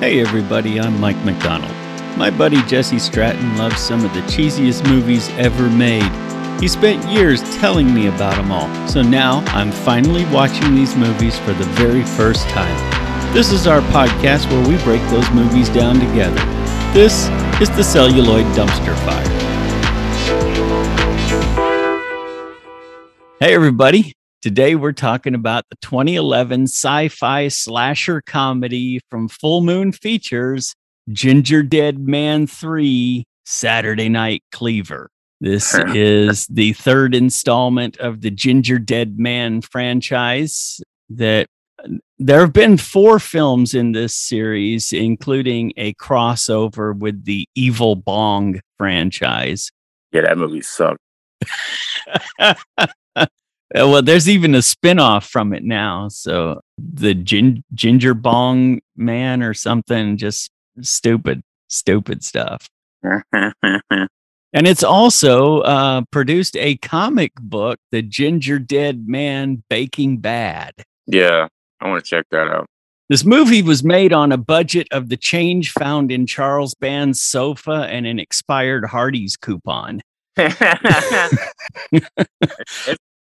Hey everybody, I'm Mike McDonald. My buddy Jesse Stratton loves some of the cheesiest movies ever made. He spent years telling me about them all, so now I'm finally watching these movies for the very first time. This is our podcast where we break those movies down together. This is the Celluloid Dumpster Fire. Hey everybody, Today, we're talking about the 2011 sci fi slasher comedy from Full Moon Features, Gingerdead Man 3 Saturday Night Cleaver. This is the third installment of the Gingerdead Man franchise. That there have been four films in this series, including a crossover with the Evil Bong franchise. Yeah, that movie sucked. Uh, well, there's even a spin-off from it now. So the gin- ginger bong man or something, just stupid, stupid stuff. and it's also uh, produced a comic book, The Ginger Dead Man Baking Bad. Yeah, I want to check that out. This movie was made on a budget of the change found in Charles Band's sofa and an expired Hardee's coupon.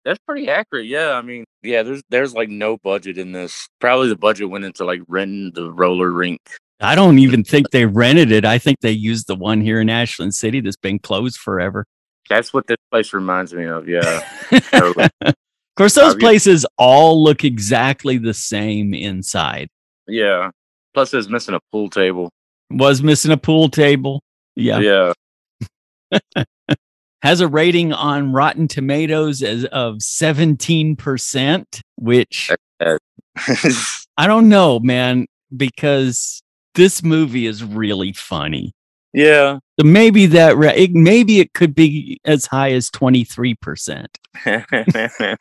That's pretty accurate. Yeah, I mean, yeah, there's there's like no budget in this. Probably the budget went into like renting the roller rink. I don't even think they rented it. I think they used the one here in Ashland City that's been closed forever. That's what this place reminds me of. Yeah. totally. Of course, those places all look exactly the same inside. Yeah. Plus, it's missing a pool table. Was missing a pool table. Yeah. Yeah. has a rating on Rotten Tomatoes as of 17%, which I don't know, man, because this movie is really funny. Yeah. So maybe that it, maybe it could be as high as 23%.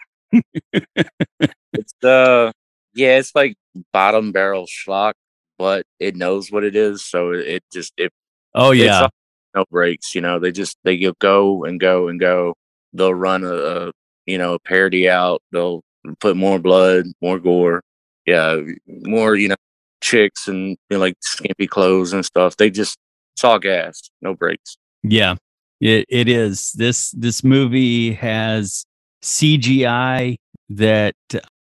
it's uh yeah, it's like bottom barrel schlock, but it knows what it is, so it just it Oh yeah no brakes. You know, they just they go and go and go. They'll run a, a you know a parody out. They'll put more blood, more gore. Yeah, more you know chicks and you know, like skimpy clothes and stuff. They just it's all gas, no brakes. Yeah, it it is. This this movie has CGI that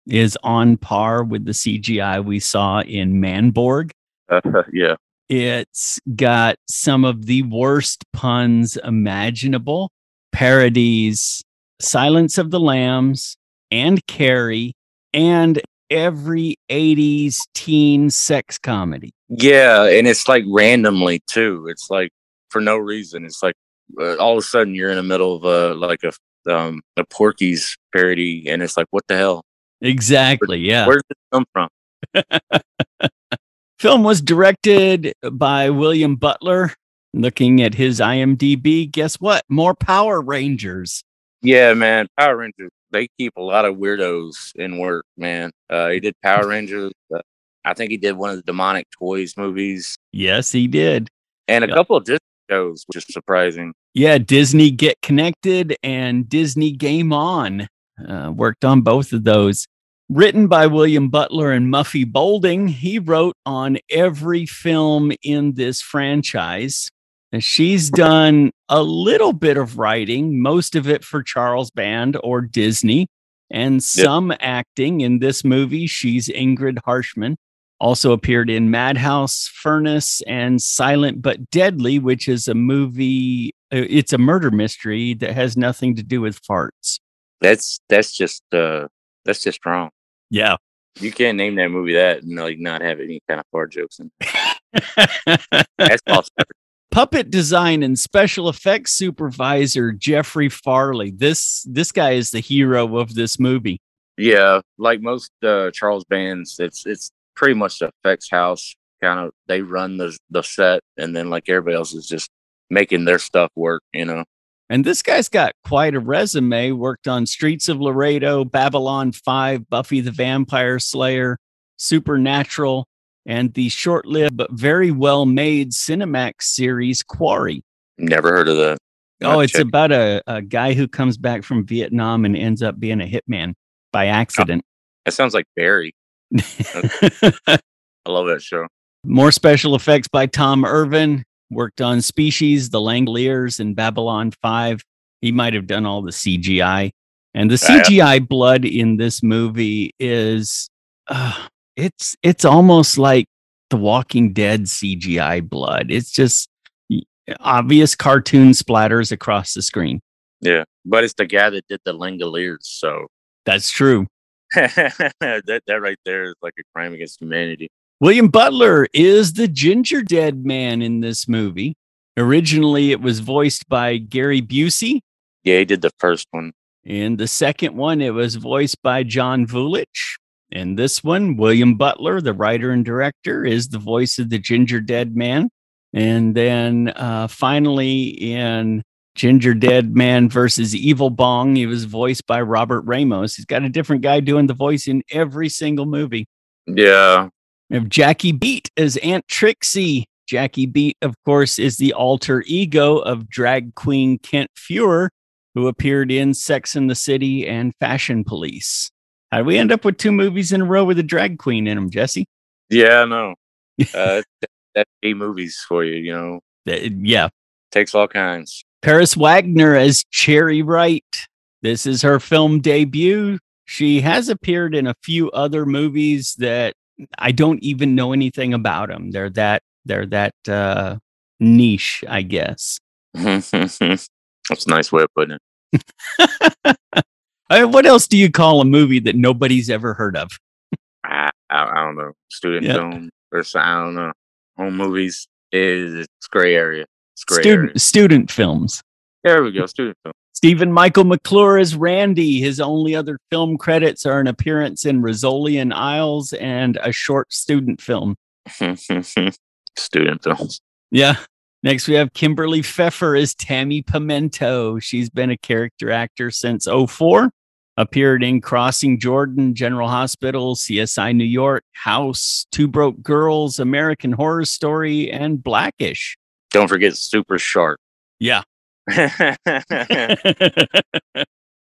is on par with the CGI we saw in Manborg. Uh, yeah. It's got some of the worst puns imaginable, parodies Silence of the Lambs and Carrie and every 80s teen sex comedy. Yeah, and it's like randomly too. It's like for no reason. It's like uh, all of a sudden you're in the middle of a like a um a Porky's parody and it's like what the hell? Exactly, Where, yeah. Where did this come from? Film was directed by William Butler. Looking at his IMDb, guess what? More Power Rangers. Yeah, man. Power Rangers, they keep a lot of weirdos in work, man. Uh, he did Power Rangers. Uh, I think he did one of the Demonic Toys movies. Yes, he did. And a Yep. couple of Disney shows, which is surprising. Yeah, Disney Get Connected and Disney Game On. Uh, worked on both of those. Written by William Butler and Muffy Bolding, he wrote on every film in this franchise. And She's done a little bit of writing, most of it for Charles Band or Disney, and some acting in this movie. She's Ingrid Harshman. Also appeared in Madhouse, Furnace, and Silent but Deadly, which is a movie. uh, It's a murder mystery that has nothing to do with farts. That's that's just uh that's just wrong. Yeah. You can't name that movie that and like not have any kind of fart jokes in. it. That's false. Puppet design and special effects supervisor Jeffrey Farley. This this guy is the hero of this movie. Yeah, like most uh, Charles Band's, it's it's pretty much the effects house. Kind of they run the the set, and then like everybody else is just making their stuff work. You know. And this guy's got quite a resume. Worked on Streets of Laredo, Babylon 5, Buffy the Vampire Slayer, Supernatural, and the short lived but very well made Cinemax series Quarry. Never heard of that. Oh, it's check. about a, a guy who comes back from Vietnam and ends up being a hitman by accident. Oh, that sounds like Barry. I love that show. More special effects by Tom Irvin. Worked on Species, The Langoliers, and Babylon 5. He might have done all the CGI. And the CGI blood in this movie is uh, it's it's almost like the Walking Dead CGI blood. It's just obvious cartoon splatters across the screen. Yeah, but it's the guy that did the Langoliers, so that's true. that that right there is like a crime against humanity. William Butler is the ginger dead man in this movie. Originally, it was voiced by Gary Busey. Yeah, he did the first one. In the second one, it was voiced by John Vulich. In this one, William Butler, the writer and director, is the voice of the ginger dead man. And then uh, finally, in Ginger Dead Man versus Evil Bong, he was voiced by Robert Ramos. He's got a different guy doing the voice in every single movie. Yeah. We have Jackie Beat as Aunt Trixie. Jackie Beat, of course, is the alter ego of drag queen Kent Fuhrer, who appeared in Sex and the City and Fashion Police. How do we end up with two movies in a row with a drag queen in them, Jesse? Yeah, no. Uh, that's eight movies for you, you know. yeah. Takes all kinds. Paris Wagner as Cherry Wright. This is her film debut. She has appeared in a few other movies that I don't even know anything about them. They're that they're that uh, niche, I guess. That's a nice way of putting it. what else do you call a movie that nobody's ever heard of? I, I, I don't know. Student yep. film or I don't know home movies is it's gray area. It's gray student area. student films. There we go, student film. Stephen Michael McClure is Randy. His only other film credits are an appearance in Rizzoli and Isles and a short student film. student films. Yeah. Next, we have Kimberly Pfeffer as Tammy Pimento. She's been a character actor since 04 appeared in Crossing Jordan, General Hospital, CSI New York, House, Two Broke Girls, American Horror Story, and Blackish. Don't forget Super Sharp. Yeah.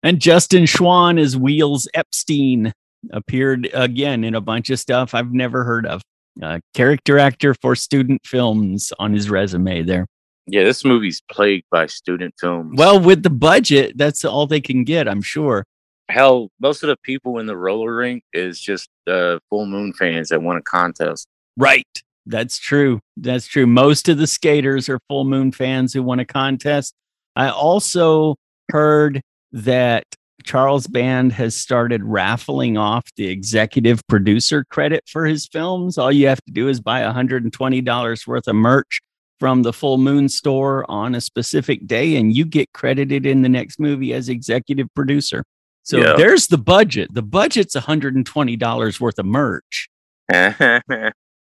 and Justin Schwan as Wheels Epstein appeared again in a bunch of stuff I've never heard of. Uh, character actor for student films on his resume there. Yeah, this movie's plagued by student films. Well, with the budget, that's all they can get, I'm sure hell, most of the people in the roller rink is just uh, full moon fans that won a contest. Right. That's true. That's true. Most of the skaters are full moon fans who won a contest. I also heard that Charles Band has started raffling off the executive producer credit for his films. All you have to do is buy $120 worth of merch from the Full Moon store on a specific day, and you get credited in the next movie as executive producer. So yeah. there's the budget. The budget's $120 worth of merch.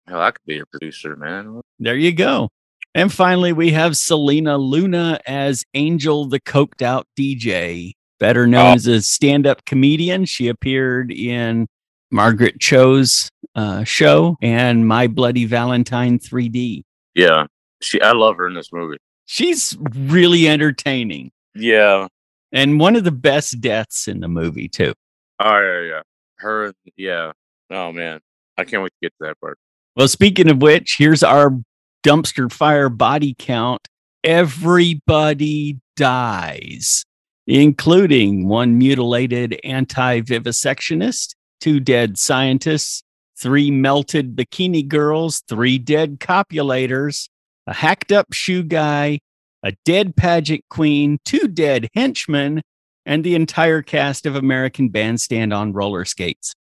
Hell, I could be a producer, man. There you go. And finally, we have Selene Luna as Angel the Coked Out DJ, better known oh. as a stand up comedian. She appeared in Margaret Cho's uh, show and My Bloody Valentine 3D. Yeah, she. I love her in this movie. She's really entertaining. Yeah, and one of the best deaths in the movie too. Oh yeah, yeah. Her, yeah. Oh man, I can't wait to get to that part. Well, speaking of which, here's our dumpster fire body count. Everybody dies, including one mutilated anti-vivisectionist, two dead scientists, three melted bikini girls, three dead copulators, a hacked up shoe guy, a dead pageant queen, two dead henchmen, and the entire cast of American Bandstand on roller skates.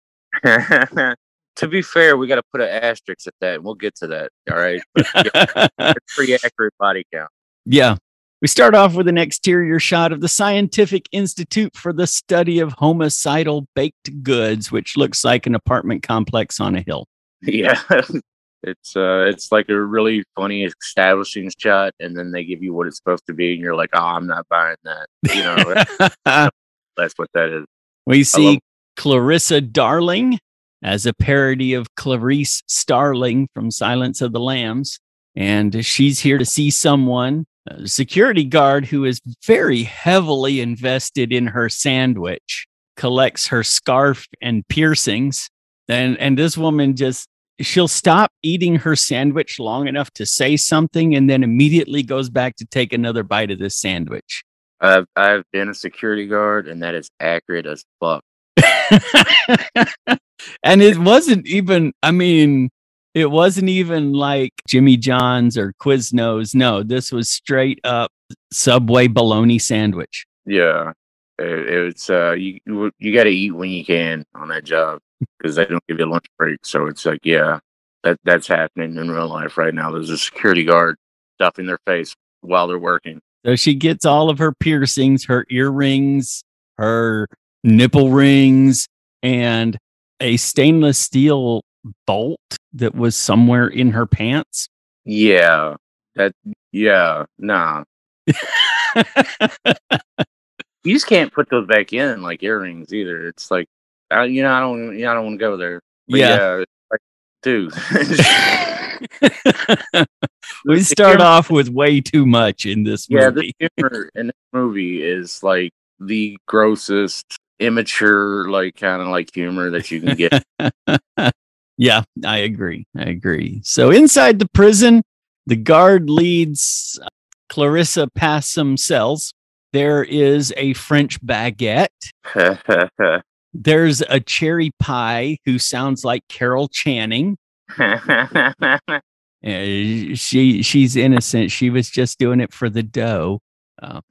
to be fair, we got to put an asterisk at that, and we'll get to that. All right. yeah, pretty accurate body count. Yeah. We start off with an exterior shot of the Scientific Institute for the Study of Homicidal Baked Goods, which looks like an apartment complex on a hill. Yeah. It's uh, it's like a really funny establishing shot, and then they give you what it's supposed to be, and you're like, "Oh, I'm not buying that." You know, that's what that is. We see Clarissa Darling as a parody of Clarice Starling from Silence of the Lambs, and she's here to see someone, a security guard who is very heavily invested in her sandwich, collects her scarf and piercings, and and this woman just she'll stop eating her sandwich long enough to say something and then immediately goes back to take another bite of this sandwich. I've I've been a security guard, and that is accurate as fuck. and it wasn't even, I mean, it wasn't even like Jimmy John's or Quiznos. No, this was straight up Subway bologna sandwich. Yeah, it, it's uh, you you got to eat when you can on that job because they don't give you a lunch break. So it's like, yeah, that that's happening in real life right now. There's a security guard stuffing their face while they're working. So she gets all of her piercings, her earrings, her nipple rings, and a stainless steel bolt that was somewhere in her pants. Yeah. That yeah, nah. you just can't put those back in like earrings either. It's like I, you know, I don't you know, I don't want to go there. But yeah. yeah like, dude. we start off with way too much in this movie. Yeah, the humor in this movie is like the grossest, immature, like kind of like humor that you can get. yeah, I agree. I agree. So inside the prison, the guard leads Clarissa past some cells. There is a French baguette. There's a cherry pie who sounds like Carol Channing. Uh, she she's innocent. She was just doing it for the dough. Uh,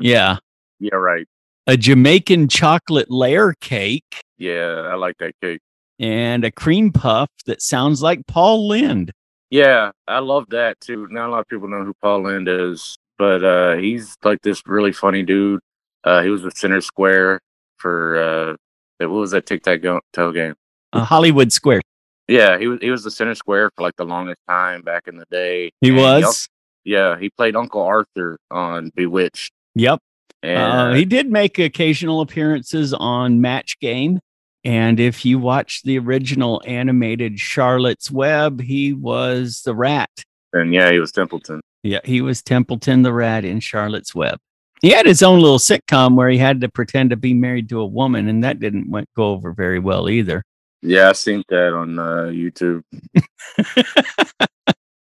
yeah. Yeah, right. A Jamaican chocolate layer cake. Yeah, I like that cake. And a cream puff that sounds like Paul Lynde. Yeah, I love that too. Not a lot of people know who Paul Lynde is, but uh, he's like this really funny dude. Uh, he was with Center Square for uh, what was that tic tac toe game? Uh, Hollywood Square. Yeah, he was he was the center square for like the longest time back in the day. He and was. He, yeah, he played Uncle Arthur on Bewitched. Yep. And uh, he did make occasional appearances on Match Game. And if you watch the original animated Charlotte's Web, he was the rat. And yeah, he was Templeton. Yeah, he was Templeton the rat in Charlotte's Web. He had his own little sitcom where he had to pretend to be married to a woman, and that didn't went, go over very well either. Yeah, I've seen that on uh, YouTube.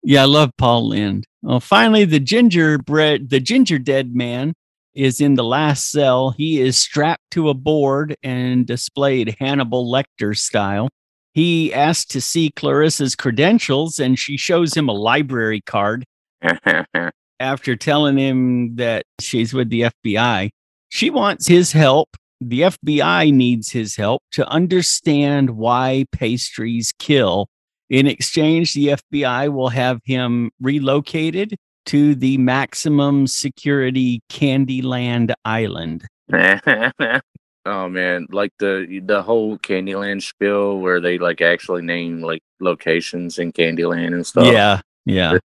yeah, I love Paul Lynde. Well, finally, the gingerbread, the ginger dead man is in the last cell. He is strapped to a board and displayed Hannibal Lecter style. He asks to see Clarissa's credentials, and she shows him a library card. After telling him that she's with the FBI, she wants his help the FBI needs his help to understand why pastries kill. In exchange, the FBI will have him relocated to the maximum security Candyland Island. oh man, like the the whole Candyland spill where they like actually name like locations in Candyland and stuff. Yeah, yeah.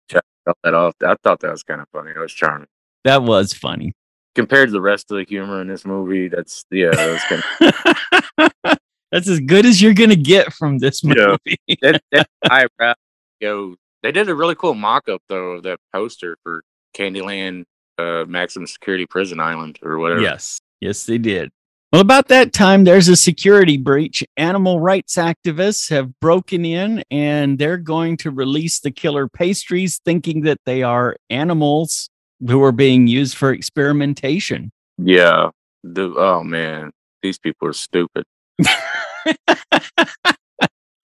That off. I thought that was kind of funny. It was charming. That was funny compared to the rest of the humor in this movie, that's yeah, that's kind of that's as good as you're gonna get from this movie. Yeah, that, that eyebrow go. They did a really cool mock-up though of that poster for Candyland uh, Maximum Security Prison Island or whatever. Yes, yes, they did. Well, about that time, there's a security breach. Animal rights activists have broken in and they're going to release the killer pastries, thinking that they are animals who are being used for experimentation. Yeah. The, oh man, these people are stupid.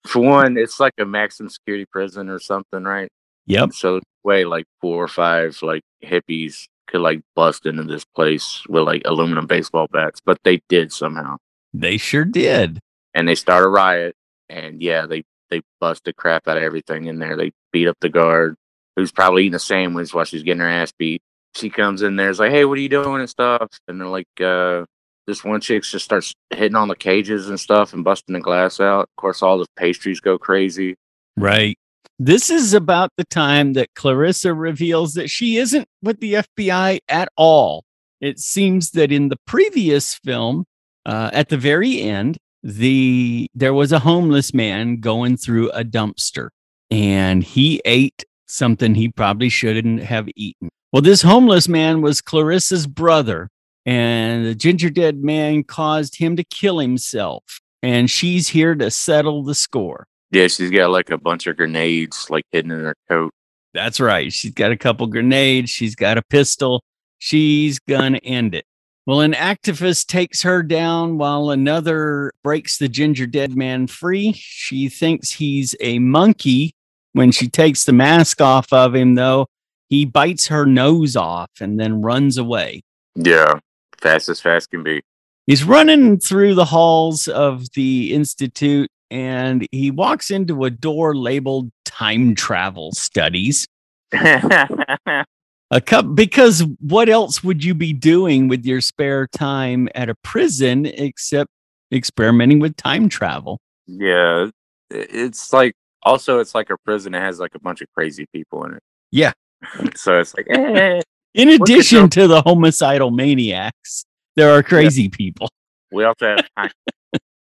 for one, it's like a maximum security prison or something, right? Yep. So way like four or five like hippies could like bust into this place with like aluminum baseball bats, but they did somehow. They sure did. And they start a riot, and yeah, they they bust the crap out of everything in there. They beat up the guard, who's probably eating a sandwich while she's getting her ass beat she comes in there, is like, "Hey, what are you doing?" and stuff, and they're like, uh, this one chick just starts hitting on the cages and stuff and busting the glass out. Of course, all the pastries go crazy. Right. This is about the time that Clarissa reveals that she isn't with the FBI at all. It seems that in the previous film, uh, at the very end, the there was a homeless man going through a dumpster, and he ate something he probably shouldn't have eaten. Well, this homeless man was Clarissa's brother, and the ginger dead man caused him to kill himself. And she's here to settle the score. Yeah, she's got like a bunch of grenades like hidden in her coat. That's right. She's got a couple grenades. She's got a pistol. She's gonna end it. Well, an activist takes her down while another breaks the ginger dead man free. She thinks he's a monkey. When she takes the mask off of him, though, he bites her nose off and then runs away. Yeah, fast as fast can be. He's running through the halls of the Institute and he walks into a door labeled time travel studies. a cup because what else would you be doing with your spare time at a prison except experimenting with time travel? Yeah, it's like also it's like a prison that has like a bunch of crazy people in it. Yeah. so it's like eh, in addition to the homicidal maniacs, there are crazy yeah. people. We also have time.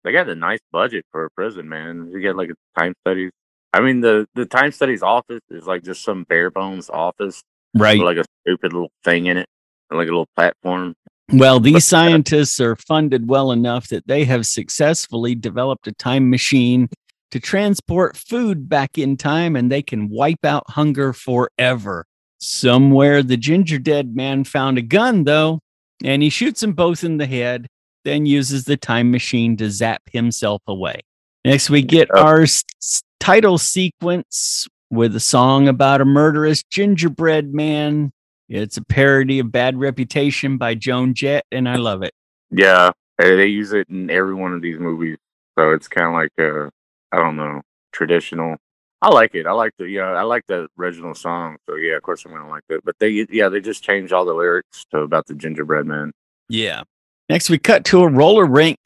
they got a nice budget for a prison, man. You get like a time studies. I mean, the the time studies office is like just some bare bones office, right? like a stupid little thing in it, like a little platform. Well, these scientists are funded well enough that they have successfully developed a time machine to transport food back in time, and they can wipe out hunger forever. Somewhere, the ginger dead man found a gun, though, and he shoots them both in the head then uses the time machine to zap himself away. Next, we get our s- title sequence with a song about a murderous gingerbread man. It's a parody of Bad Reputation by Joan Jett, and I love it. Yeah, they use it in every one of these movies. So it's kind of like a, I don't know, traditional. I like it. I like the yeah, I like the original song. So yeah, of course I'm gonna like it. But they yeah, they just changed all the lyrics to about the gingerbread man. Yeah. Next, we cut to a roller rink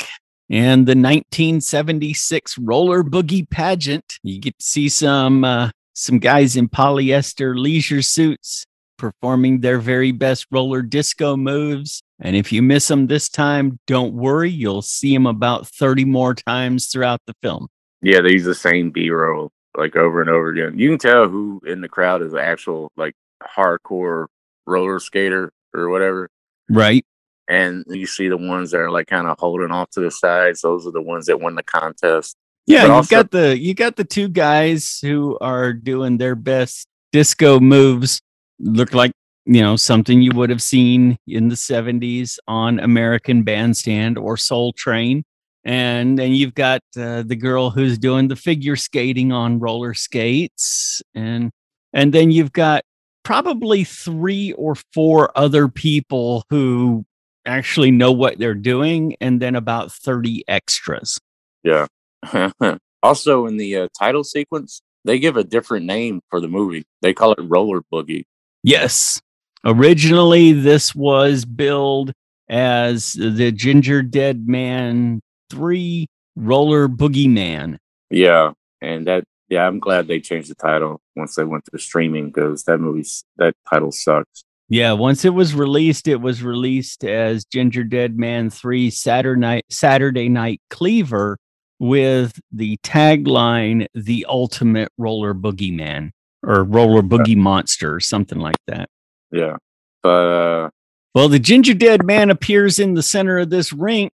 and the 1976 roller boogie pageant. You get to see some uh, some guys in polyester leisure suits performing their very best roller disco moves. And if you miss them this time, don't worry, you'll see them about 30 more times throughout the film. Yeah, they use the same B roll like over and over again. You can tell who in the crowd is an actual like hardcore roller skater or whatever. Right and you see the ones that are like kind of holding off to the sides. Those are the ones that win the contest. Yeah, you got the you got the two guys who are doing their best disco moves. Look like you know something you would have seen in the 70s on American Bandstand or Soul Train. And then you've got uh, the girl who's doing the figure skating on roller skates, and and then you've got probably three or four other people who actually know what they're doing, and then about 30 extras. Yeah. also, in the uh, title sequence, they give a different name for the movie. They call it Roller Boogie. Yes. Originally, this was billed as the Ginger Dead Man 3 Roller Boogie Man. Yeah. And that, yeah, I'm glad they changed the title once they went to the streaming because that movie, that title sucks. Yeah, once it was released, it was released as Ginger Dead Man 3 Saturday Night Saturday Night Cleaver with the tagline The Ultimate Roller Boogie Man or Roller Boogie Monster or something like that. Yeah. But uh well, the Ginger Dead Man appears in the center of this rink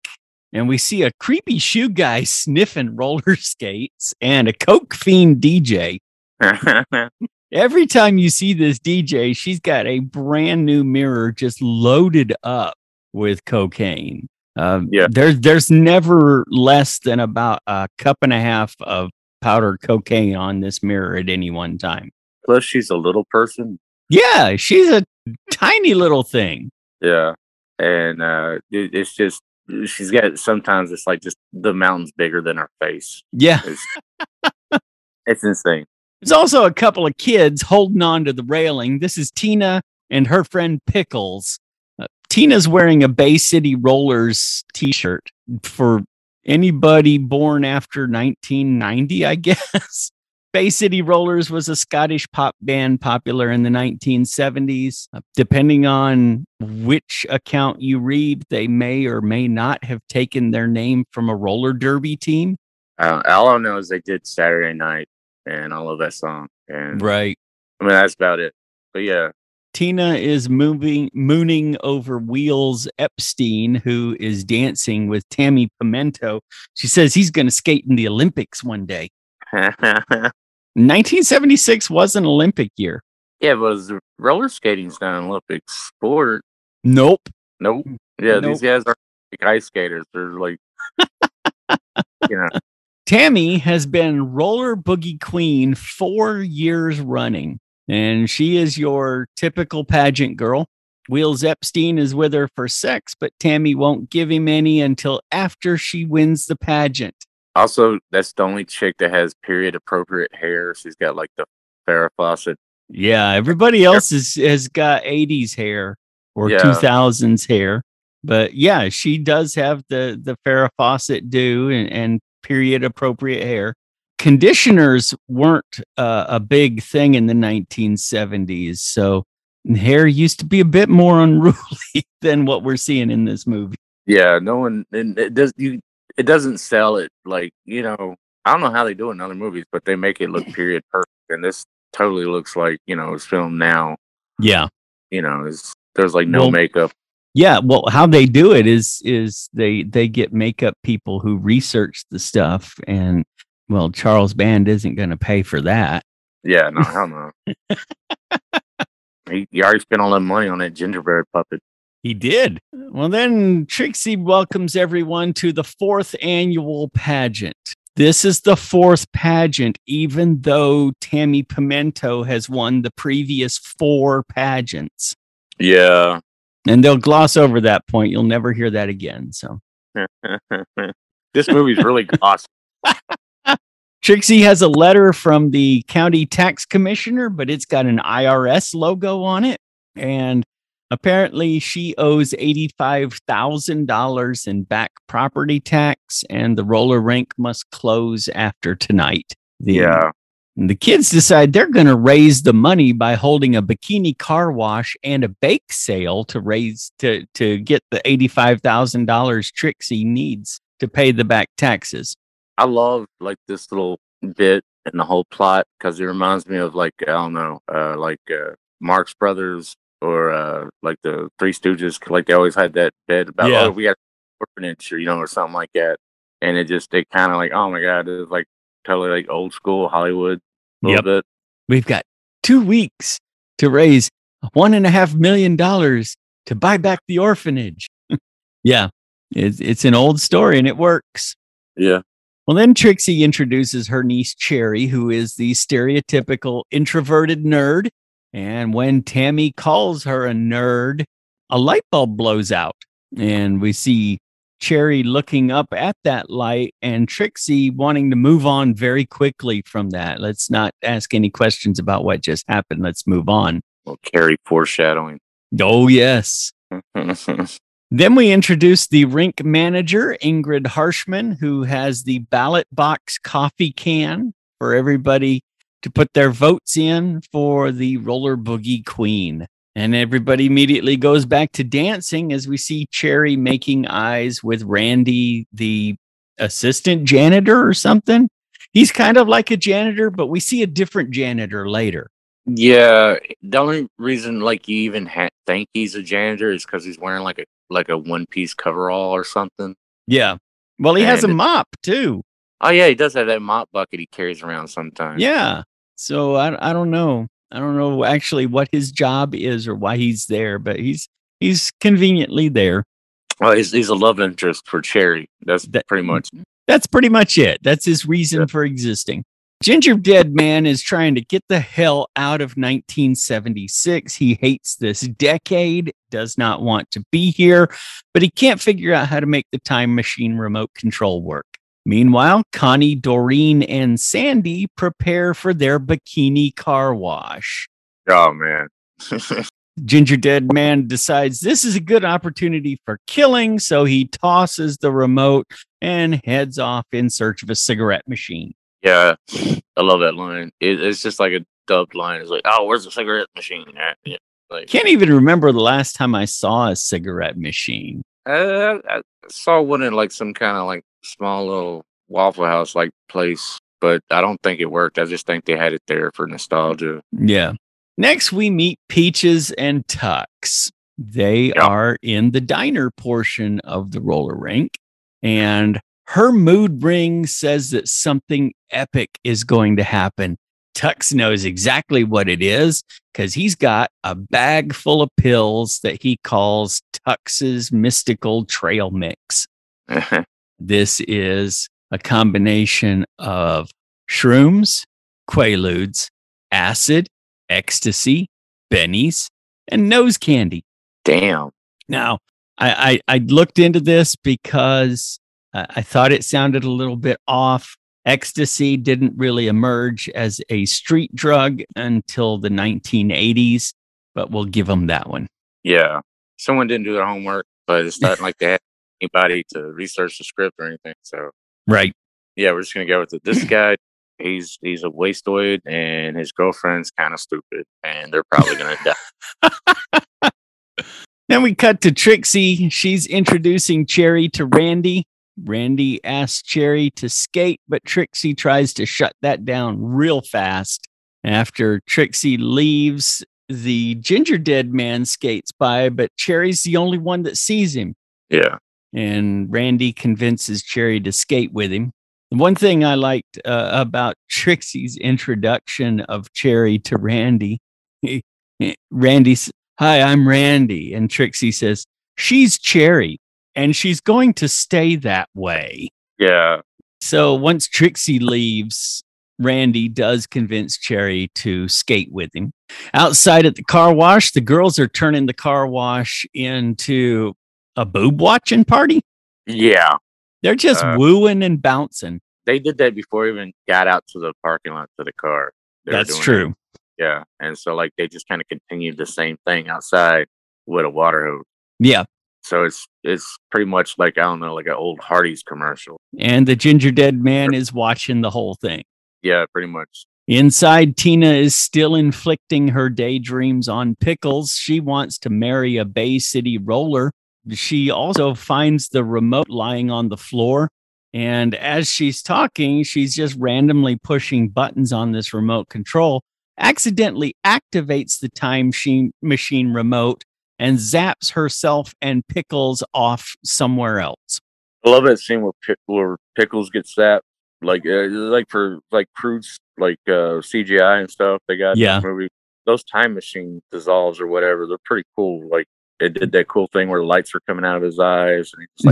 and we see a creepy shoe guy sniffing roller skates and a coke fiend DJ. every time you see this DJ, she's got a brand new mirror just loaded up with cocaine. Um, yeah, there's there's never less than about a cup and a half of powdered cocaine on this mirror at any one time. Plus, she's a little person. Yeah, she's a tiny little thing. Yeah, and uh, it, it's just she's got sometimes it's like just the mountain's bigger than her face. Yeah, it's, it's insane. There's also a couple of kids holding on to the railing. This is Tina and her friend Pickles. Uh, Tina's wearing a Bay City Rollers t shirt for anybody born after 1990, I guess. Bay City Rollers was a Scottish pop band popular in the 1970s. Uh, depending on which account you read, they may or may not have taken their name from a roller derby team. Uh, all I know is they did Saturday Night and I love that song. And right. I mean, that's about it. But yeah. Tina is moving, mooning over Wheels Epstein, who is dancing with Tammy Pimento. She says he's going to skate in the Olympics one day. Yeah, 1976 was an Olympic year. but was roller skating's not an Olympic sport? Nope. Nope. Yeah, Nope. these guys are like ice skaters. They're like, you know, Tammy has been roller boogie queen four years running, and she is your typical pageant girl. Wheels Epstein is with her for sex, but Tammy won't give him any until after she wins the pageant. Also, that's the only chick that has period appropriate hair. She's got like the Farrah Fawcett. Yeah, everybody else is, has got 80s hair or Yeah. 2000s hair. But yeah, she does have the the Farrah Fawcett do and, and period appropriate hair. Conditioners weren't uh, a big thing in the 1970s, so hair used to be a bit more unruly than what we're seeing in this movie. Yeah, no one. And it does you. It doesn't sell it like you know. I don't know how they do it in other movies, but they make it look period perfect. And this totally looks like you know it's filmed now. Yeah. You know, there's like no Well, makeup. Yeah, well, how they do it is is they they get makeup people who research the stuff, and well, Charles Band isn't going to pay for that. Yeah, no, hell no. he, he already spent all that money on that gingerbread puppet. He did. Well, then Trixie welcomes everyone to the fourth annual pageant. This is the fourth pageant, even though Tammy Pimento has won the previous four pageants. Yeah. And they'll gloss over that point. You'll never hear that again. So this movie's really awesome. Trixie has a letter from the county tax commissioner, but it's got an IRS logo on it. And apparently, she owes $85,000 in back property tax, and the roller rink must close after tonight. The, Yeah. and the kids decide they're going to raise the money by holding a bikini car wash and a bake sale to raise to to get the $85,000 Trixie needs to pay the back taxes. I love like this little bit in the whole plot because it reminds me of like I don't know, uh, like uh, Marx Brothers or uh, like the Three Stooges. Like they always had that bit about Yeah. oh we got an orphanage or you know or something like that, and it just they kind of like oh my god, it's like totally like old school Hollywood a little Yep. bit. We've got two weeks to raise one and a half million dollars to buy back the orphanage. yeah, it's, it's an old story and it works. Yeah, Well, then Trixie introduces her niece Cherry, who is the stereotypical introverted nerd. And when Tammy calls her a nerd, a light bulb blows out. And we see Cherry looking up at that light and Trixie wanting to move on very quickly from that. Let's not ask any questions about what just happened. Let's move on. well, Cherry foreshadowing. Oh, yes. Then we introduce the rink manager, Ingrid Harshman, who has the ballot box coffee can for everybody to put their votes in for the roller boogie queen. And everybody immediately goes back to dancing as we see Cherry making eyes with Randy, the assistant janitor or something. He's kind of like a janitor, but we see a different janitor later. Yeah, the only reason like you even ha- think he's a janitor is because he's wearing like a like a one piece coverall or something. Yeah. Well, he has a mop too. Oh yeah, he does have that mop bucket he carries around sometimes. Yeah. So I I don't know. I don't know actually what his job is or why he's there, but he's he's conveniently there. Well, he's, he's a love interest for Cherry. That's That- pretty much. Mm-hmm, that's pretty much it. That's his reason Yeah. for existing. Ginger Dead Man is trying to get the hell out of 1976. He hates this decade, does not want to be here, but he can't figure out how to make the time machine remote control work. Meanwhile, Connie, Doreen, and Sandy prepare for their bikini car wash. Oh man. Ginger Dead Man decides this is a good opportunity for killing, so he tosses the remote and heads off in search of a cigarette machine. yeah, I love that line. It, it's just like a dubbed line. It's like, oh, where's the cigarette machine? at?" Yeah, like Can't even remember the last time I saw a cigarette machine. uh, I saw one in like some kind of like small little Waffle House like place, but I don't think it worked. I just think they had it there for nostalgia. Yeah. Next, we meet Peaches and Tux. They Yeah. are in the diner portion of the roller rink, and Her mood ring says that something epic is going to happen. Tux knows exactly what it is because he's got a bag full of pills that he calls Tux's mystical trail mix. this is a combination of shrooms, quaaludes, acid, ecstasy, bennies, and nose candy. Damn. Now, I, I, I looked into this because uh, I thought it sounded a little bit off. Ecstasy didn't really emerge as a street drug until the 1980s, but we'll give them that one. Yeah. Someone didn't do their homework, but it's not like had anybody to research the script or anything. So, right. Yeah, we're just going to go with it. This guy, he's he's a wasteoid, and his girlfriend's kind of stupid and they're probably going to die. then we cut to Trixie. She's introducing Cherry to Randy. Randy asks Cherry to skate, but Trixie tries to shut that down real fast. After Trixie leaves, the ginger dead man skates by, but Cherry's the only one that sees him. Yeah. And Randy convinces Cherry to skate with him. The one thing I liked uh, about Trixie's introduction of Cherry to Randy, Randy's, Hi, I'm Randy. And Trixie says, She's Cherry and she's going to stay that way. Yeah. So once Trixie leaves, Randy does convince Cherry to skate with him. Outside at the car wash, the girls are turning the car wash into a boob watching party. Yeah. They're just uh, wooing and bouncing. They did that before even got out to the parking lot to the car. They That's true. It. Yeah. And so like they just kind of continued the same thing outside with a water hose. Yeah. So it's it's pretty much like I don't know, like an old Hardee's commercial. And the ginger dead man is watching the whole thing. Yeah, pretty much. Inside, Tina is still inflicting her daydreams on Pickles. She wants to marry a Bay City roller. She also finds the remote lying on the floor. And as she's talking, she's just randomly pushing buttons on this remote control, accidentally activates the time machine remote and zaps herself and Pickles off somewhere else. I love that scene where, Pick- where Pickles gets zapped, like uh, like for like crude like uh, CGI and stuff. They got yeah movie. Those time machine dissolves or whatever. They're pretty cool. Like it did that cool thing where the lights were coming out of his eyes and he's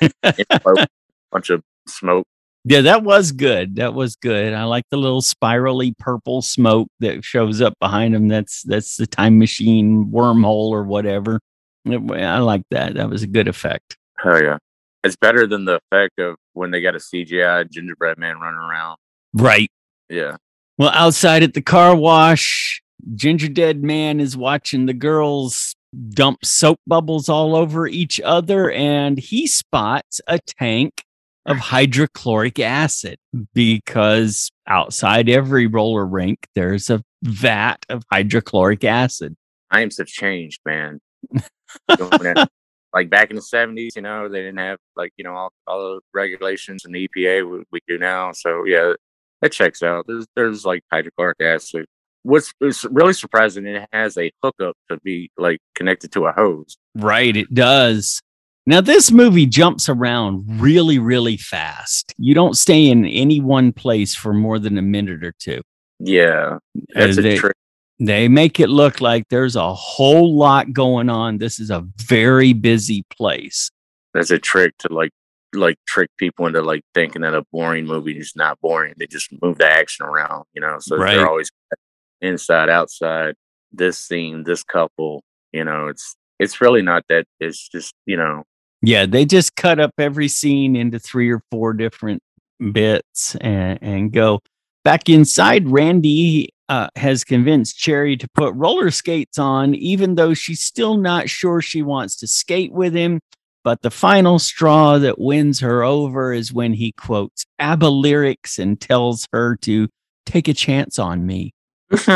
like a bunch of smoke. Yeah, that was good. That was good. I like the little spirally purple smoke that shows up behind him. That's that's the time machine wormhole or whatever. I like that. That was a good effect. Oh yeah, it's better than the effect of when they got a CGI gingerbread man running around. Right. Yeah. Well, outside at the car wash, Ginger Dead Man is watching the girls dump soap bubbles all over each other, and he spots a tank of hydrochloric acid because outside every roller rink, there's a vat of hydrochloric acid. Times have changed, man. like back in the 70s, you know, they didn't have like, you know, all, all the regulations and the EPA we, we do now. So, yeah, that checks out. There's, there's like hydrochloric acid. What's really surprising, it has a hookup to be like connected to a hose. Right, it does. Now, this movie jumps around really, really fast. You don't stay in any one place for more than a minute or two. Yeah, that's they, a trick. They make it look like there's a whole lot going on. This is a very busy place. That's a trick to like like trick people into like thinking that a boring movie is not boring. They just move the action around, you know. So right. they're always inside, outside. This scene, this couple, you know, it's it's really not that. It's just you know yeah, they just cut up every scene into three or four different bits and, and go back inside. Randy uh, has convinced Cherry to put roller skates on, even though she's still not sure she wants to skate with him. But the final straw that wins her over is when he quotes ABBA lyrics and tells her to take a chance on me.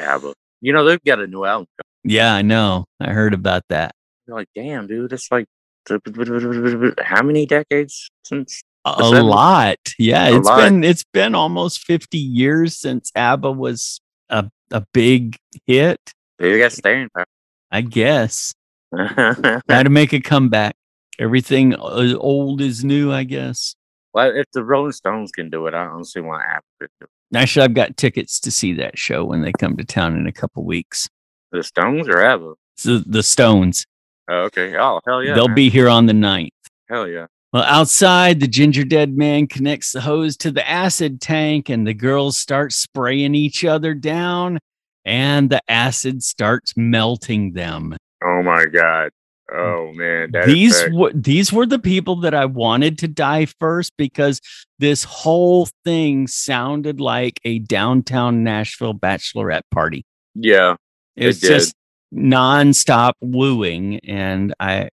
ABBA. You know, they've got a new album. Yeah, I know. I heard about that. You're like, damn, dude, it's like how many decades since a lot. Yeah, a it's lot. been it's been almost 50 years since ABBA was a, a big hit. They got staying power. I guess. Got to make a comeback. Everything old is new, I guess. Well, if the Rolling Stones can do it, I don't see why Apple could do it. Actually, I've got tickets to see that show when they come to town in a couple weeks. The Stones or Apple? So the Stones. Oh, okay. Oh, hell yeah. They'll man. be here on the 9th. Hell yeah. Well, outside, the ginger dead man connects the hose to the acid tank, and the girls start spraying each other down, and the acid starts melting them. Oh my god. Oh man. That these were these were the people that I wanted to die first because this whole thing sounded like a downtown Nashville bachelorette party. yeah. It's did. just nonstop wooing, and I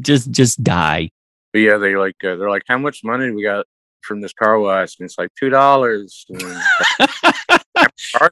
just just die. But yeah, they like uh, they're like, how much money we got from this car wash? And it's like two dollars.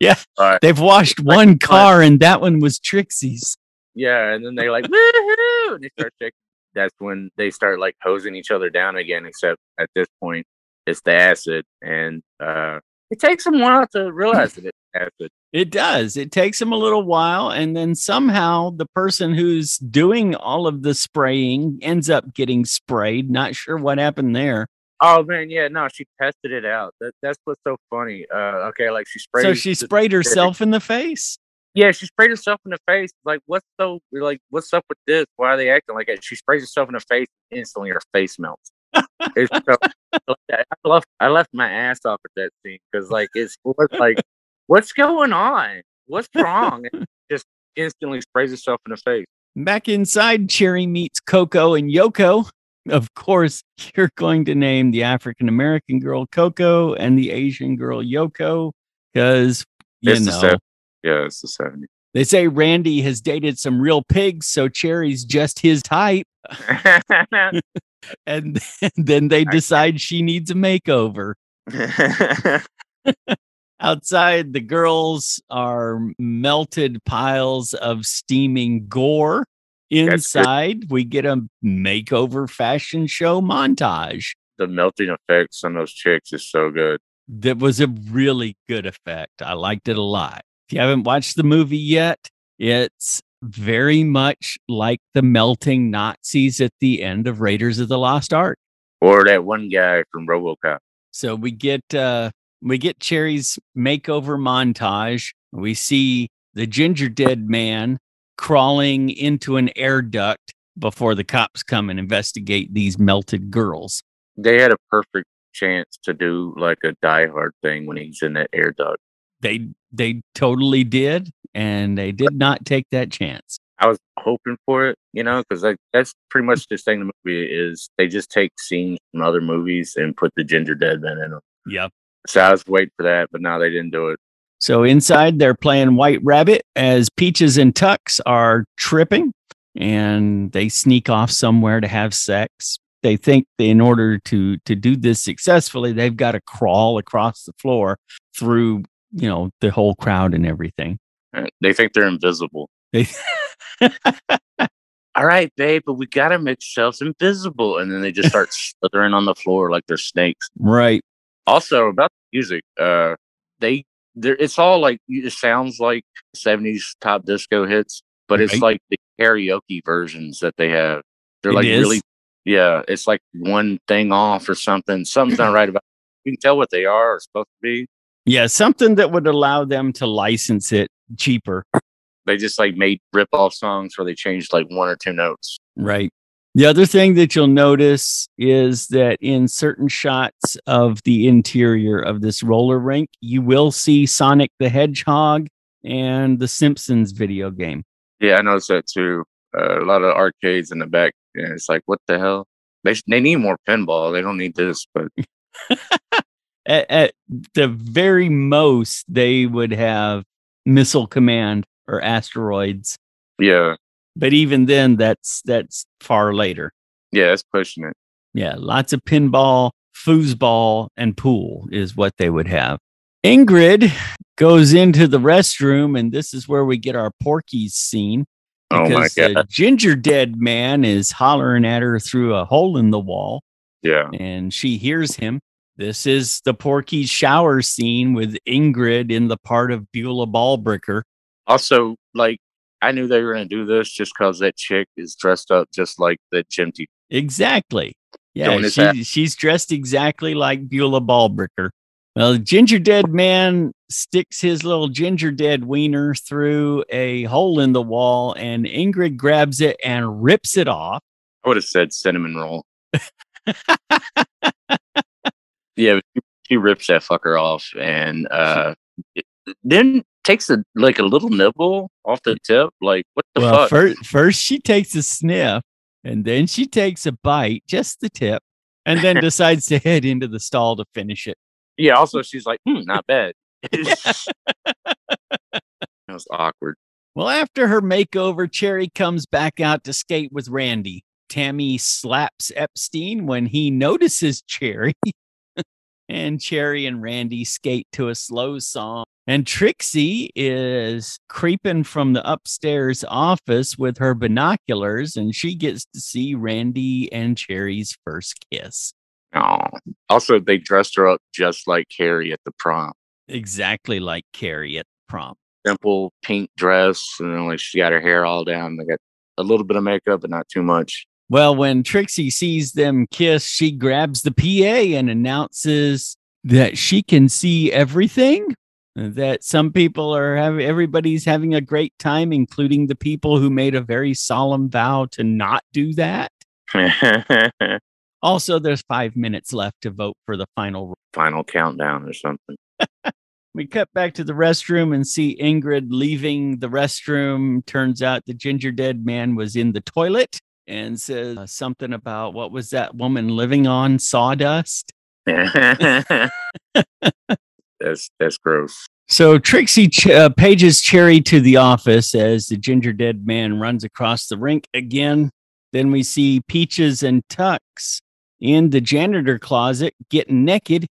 Yeah. They've washed one car, and that one was Trixie's. Yeah, and then they like woohoo, and they start checking. That's when they start like hosing each other down again. Except at this point, it's the acid, and uh, it takes them a while to realize that it's acid. It does. It takes them a little while, and then somehow the person who's doing all of the spraying ends up getting sprayed. Not sure what happened there. Oh man, yeah, no, she tested it out. That, that's what's so funny. Uh, okay, like she sprayed. so she sprayed herself in the face. Yeah, she sprayed herself in the face. Like, what's so like? What's up with this? Why are they acting like it? She sprays herself in the face. Instantly, her face melts. it's so, I left. I left my ass off at that scene because, like, it's what's like, what's going on? What's wrong? Just instantly sprays herself in the face. Back inside, Cherry meets Coco and Yoko. Of course, you're going to name the African American girl Coco and the Asian girl Yoko because you It's know Yeah, it's the seventies. they say Randy has dated some real pigs, so Cherry's just his type. And then they decide she needs a makeover. Outside, the girls are melted piles of steaming gore. Inside, we get a makeover fashion show montage. the melting effects on those chicks is so good. That was a really good effect. I liked it a lot. If you haven't watched the movie yet, it's very much like the melting Nazis at the end of Raiders of the Lost Ark. Or that one guy from RoboCop. So we get uh we get Cherry's makeover montage. We see the ginger dead man crawling into an air duct before the cops come and investigate these melted girls. They had a perfect chance to do like a Die Hard thing when he's in that air duct. They they totally did, and they did not take that chance. I was hoping for it, you know, because like that's pretty much the thing. The movie is they just take scenes from other movies and put the ginger dead man in them. Yep. So I was waiting for that, but now they didn't do it. So inside, they're playing White Rabbit as Peaches and Tux are tripping and they sneak off somewhere to have sex. They think that in order to to do this successfully, they've got to crawl across the floor through, you know, the whole crowd and everything. They think they're invisible. They All right, babe, but we gotta make ourselves invisible, and then they just start slithering on the floor like they're snakes. right. Also about the music, uh, they there it's all like it sounds like seventies top disco hits, but it's like the karaoke versions that they have. They're It like is? really, yeah. It's like one thing off or something. Something's not right about. You can tell what they are or supposed to be. Yeah, something that would allow them to license it cheaper. They just like made rip off songs where they changed like one or two notes. Right. The other thing that you'll notice is that in certain shots of the interior of this roller rink, you will see Sonic the Hedgehog and the Simpsons video game. Yeah, I noticed that too. Uh, a lot of arcades in the back. And it's like, what the hell? They sh- they need more pinball. They don't need this, but At, at the very most, they would have Missile Command or asteroids. yeah, But even then, that's that's far later. yeah, that's pushing it. Yeah, lots of pinball, foosball, and pool is what they would have. Ingrid goes into the restroom, and this is where we get our Porky's scene. Oh my because the ginger dead man is hollering at her through a hole in the wall, yeah, and she hears him. This is the Porky's shower scene with Ingrid in the part of Beulah Balbricker. Also, like I knew they were gonna do this just because that chick is dressed up just like the gym teacher Exactly. Yeah, Doing his hat. she, she's dressed exactly like Beulah Balbricker. Well, the ginger dead man sticks his little ginger dead wiener through a hole in the wall, and Ingrid grabs it and rips it off. I would have said cinnamon roll. yeah, she, she rips that fucker off and uh then takes a like a little nibble off the tip. Like what the well, fuck? first, first she takes a sniff, and then she takes a bite, just the tip, and then decides to head into the stall to finish it. yeah, also she's like, hmm, not bad. that was awkward. Well, after her makeover, Cherry comes back out to skate with Randy. Tammy slaps Epstein when he notices Cherry. And Cherry and Randy skate to a slow song. And Trixie is creeping from the upstairs office with her binoculars, and she gets to see Randy and Cherry's first kiss. Oh. Also, they dressed her up just like Carrie at the prom. Exactly like Carrie at the prom. Simple pink dress, and then like she got her hair all down. They got a little bit of makeup, but not too much. Well, when Trixie sees them kiss, she grabs the PA and announces that she can see everything. That some people are having, everybody's having a great time, including the people who made a very solemn vow to not do that. Also, there's five minutes left to vote for the final. Final countdown or something. We cut back to the restroom and see Ingrid leaving the restroom. Turns out the ginger dead man was in the toilet and says uh, something about what was that woman living on sawdust. that's that's gross. So Trixie ch- uh, pages Cherry to the office as the ginger dead man runs across the rink again. Then we see Peaches and Tux in the janitor closet getting naked.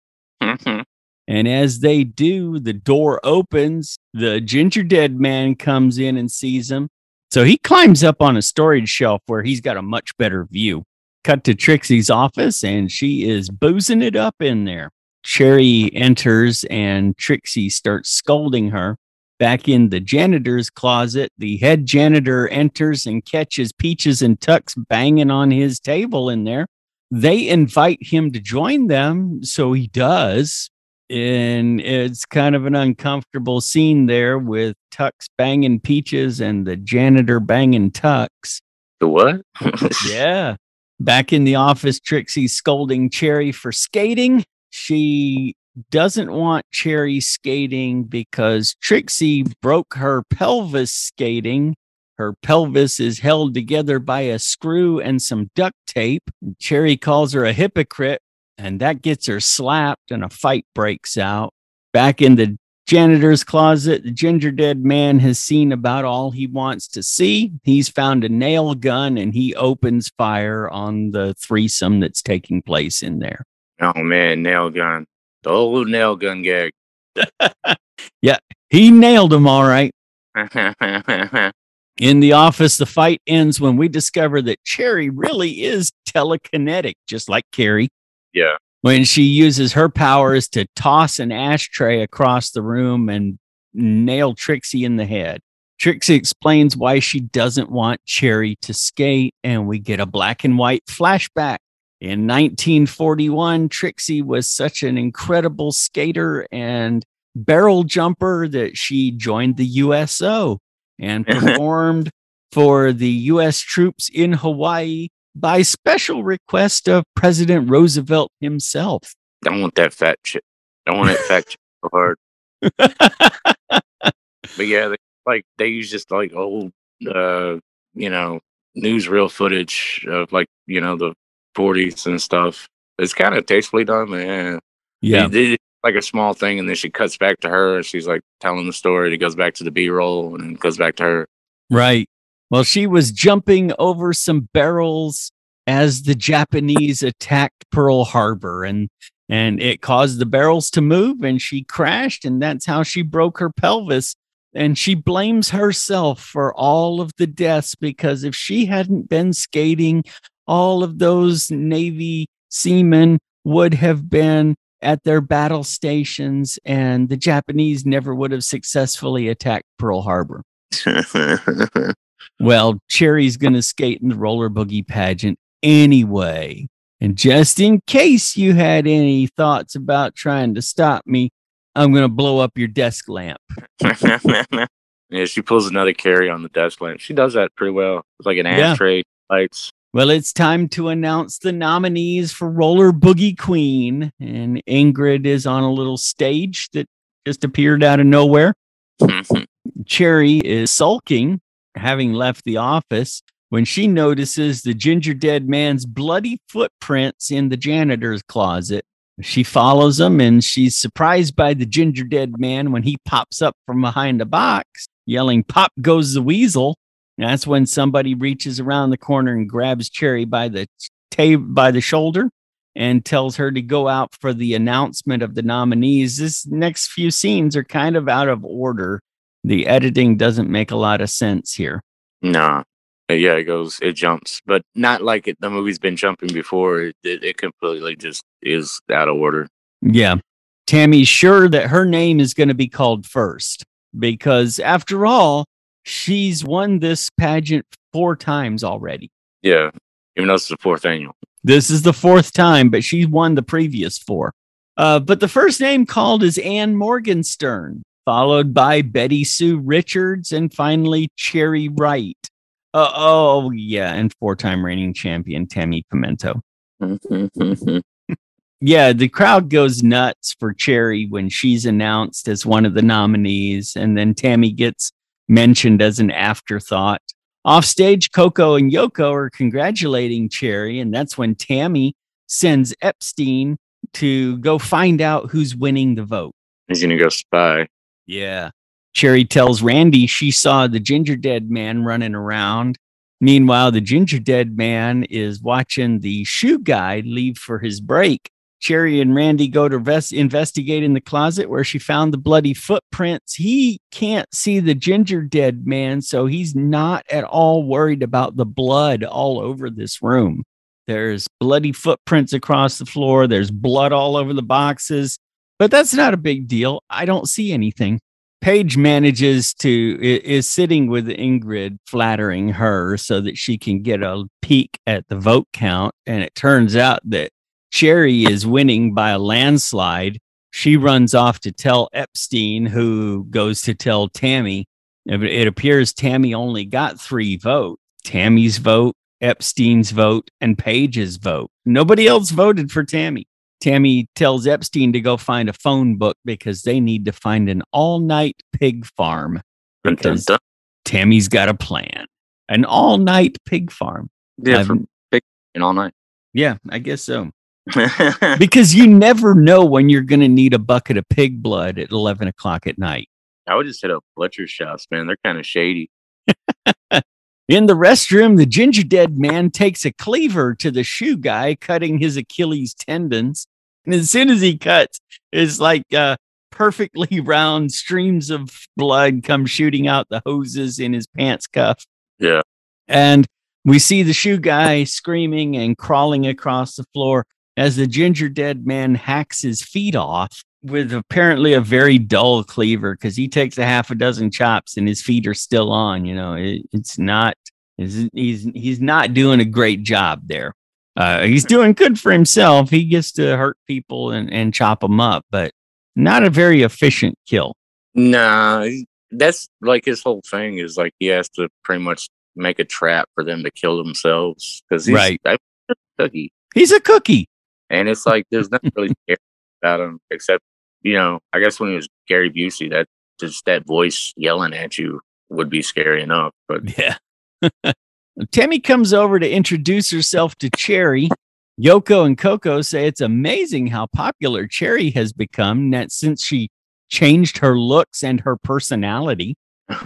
And as they do, the door opens. The ginger dead man comes in and sees them. So he climbs up on a storage shelf where he's got a much better view. Cut to Trixie's office, and she is boozing it up in there. Cherry enters, and Trixie starts scolding her. Back in the janitor's closet, the head janitor enters and catches Peaches and Tux banging on his table in there. They invite him to join them, so he does and it's kind of an uncomfortable scene there with Tux banging Peaches and the janitor banging Tux. The what? Yeah. Back in the office, Trixie's scolding Cherry for skating. She doesn't want Cherry skating because Trixie broke her pelvis skating. Her pelvis is held together by a screw and some duct tape. Cherry calls her a hypocrite and that gets her slapped and a fight breaks out. Back in the janitor's closet, the ginger dead man has seen about all he wants to see. He's found a nail gun and he opens fire on the threesome that's taking place in there. oh man, nail gun. The old nail gun gag. Yeah, he nailed him all right. In the office, the fight ends when we discover that Cherry really is telekinetic, just like Carrie. Yeah. when she uses her powers to toss an ashtray across the room and nail Trixie in the head. Trixie explains why she doesn't want Cherry to skate, and we get a black and white flashback. In 1941, Trixie was such an incredible skater and barrel jumper that she joined the USO and performed for the US troops in Hawaii by special request of President Roosevelt himself. Don't want that fat shit. Don't want that fat shit so hard. But yeah, they, like they use just like old, uh, you know, newsreel footage of like you know the 40s and stuff. It's kind of tastefully done, man. yeah. Did like a small thing, and then she cuts back to her. and She's like telling the story. It goes back to the B roll, and goes back to her. Right. Well, she was jumping over some barrels as the Japanese attacked Pearl Harbor and and it caused the barrels to move and she crashed and that's how she broke her pelvis and she blames herself for all of the deaths because if she hadn't been skating all of those navy seamen would have been at their battle stations and the Japanese never would have successfully attacked Pearl Harbor. Well, Cherry's going to skate in the roller boogie pageant anyway. And just in case you had any thoughts about trying to stop me, I'm going to blow up your desk lamp. yeah, she pulls another Carrie on the desk lamp. She does that pretty well. It's like an Yeah. ashtray lights. Well, it's time to announce the nominees for Roller Boogie Queen. And Ingrid is on a little stage that just appeared out of nowhere. Cherry is sulking, having left the office, when she notices the ginger dead man's bloody footprints in the janitor's closet. She follows him and she's surprised by the ginger dead man when he pops up from behind a box, yelling, Pop goes the weasel. That's when somebody reaches around the corner and grabs Cherry by the ta- by the shoulder and tells her to go out for the announcement of the nominees. This next few scenes are kind of out of order. The editing doesn't make a lot of sense here. nah. Uh, Yeah, it goes, it jumps, but not like it, the movie's been jumping before. It, it, it completely just is out of order. Yeah. Tammy's sure that her name is going to be called first because, after all, she's won this pageant four times already. Yeah, even though it's the fourth annual. This is the fourth time, but she won the previous four. Uh, but the first name called is Anne Morgenstern, followed by Betty Sue Richards, and finally Cherry Wright. Uh, oh, yeah, and four time reigning champion Tammy Pimento. Yeah, the crowd goes nuts for Cherry when she's announced as one of the nominees, and then Tammy gets mentioned as an afterthought. Offstage, Coco and Yoko are congratulating Cherry, and that's when Tammy sends Epstein to go find out who's winning the vote. He's gonna go spy. Yeah. Cherry tells Randy she saw the ginger dead man running around. Meanwhile, the ginger dead man is watching the shoe guy leave for his break. Cherry and Randy go to ves- investigate in the closet where she found the bloody footprints. He can't see the ginger dead man, so he's not at all worried about the blood all over this room. There's bloody footprints across the floor, there's blood all over the boxes, but that's not a big deal. I don't see anything. Paige manages to is sitting with Ingrid, flattering her so that she can get a peek at the vote count. And it turns out that Cherry is winning by a landslide. She runs off to tell Epstein, who goes to tell Tammy. It appears Tammy only got three votes Tammy's vote, Epstein's vote, and Paige's vote. Nobody else voted for Tammy. Tammy tells Epstein to go find a phone book because they need to find an all night pig farm. Dun, dun, Because dun. Tammy's got a plan. An all night pig farm. Yeah, I've- for big and all night. yeah, I guess so. Because you never know when you're going to need a bucket of pig blood at 11 o'clock at night. I would just hit up butcher shops, man. They're kind of shady. In the restroom, the ginger dead man takes a cleaver to the shoe guy, cutting his Achilles tendons. And as soon as he cuts, it's like uh, perfectly round streams of blood come shooting out the hoses in his pants cuff. Yeah. And we see the shoe guy screaming and crawling across the floor as the ginger dead man hacks his feet off with apparently a very dull cleaver because he takes a half a dozen chops and his feet are still on. You know, it, it's not, he's, he's, he's not doing a great job there. Uh, he's doing good for himself. He gets to hurt people and, and chop them up, but not a very efficient kill. Nah, that's like his whole thing is like he has to pretty much make a trap for them to kill themselves because he's Right. I, cookie, He's a cookie. and it's like there's nothing really about him except you know I guess when he was Gary Busey that just that voice yelling at you would be scary enough. But Yeah. Tammy comes over to introduce herself to Cherry. Yoko and Coco say it's amazing how popular Cherry has become that since she changed her looks and her personality.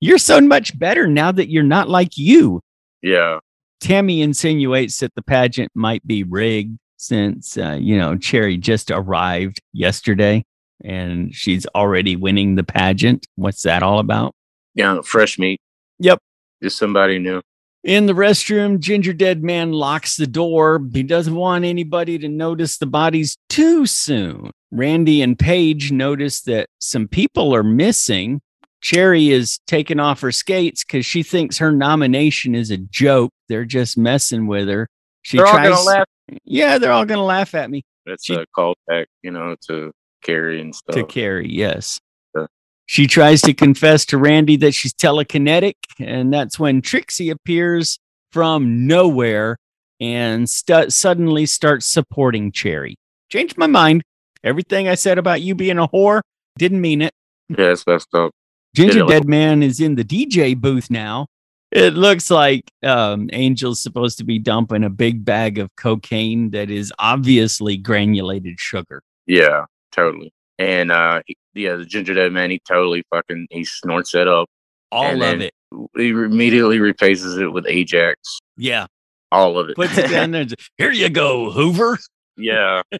You're so much better now that you're not like you. yeah, Tammy insinuates that the pageant might be rigged since, uh, you know, Cherry just arrived yesterday and she's already winning the pageant. What's that all about? yeah, fresh meat. Yep. Just somebody new. In the restroom, Ginger Dead Man locks the door. He doesn't want anybody to notice the bodies too soon. Randy and Paige notice that some people are missing. Cherry is taking off her skates because she thinks her nomination is a joke. They're just messing with her. She They're all tries. gonna laugh. Yeah, they're all gonna laugh at me. That's She- a callback, you know, to Carrie and stuff. to Carrie, yes. She tries to confess to Randy that she's telekinetic, and that's when Trixie appears from nowhere and stu- suddenly starts supporting Cherry. Changed my mind. Everything I said about you being a whore didn't mean it. yeah, it's messed up. Ginger Dead Man is in the DJ booth now. It looks like um, Angel's supposed to be dumping a big bag of cocaine that is obviously granulated sugar. Yeah, totally. And uh he- yeah, the ginger dead man, he totally fucking he snorts it up. All of it. He immediately replaces it with Ajax. Yeah. All of it. puts it down there. Here you go, Hoover. yeah.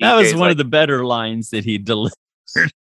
That was one like of the better lines that he delivered.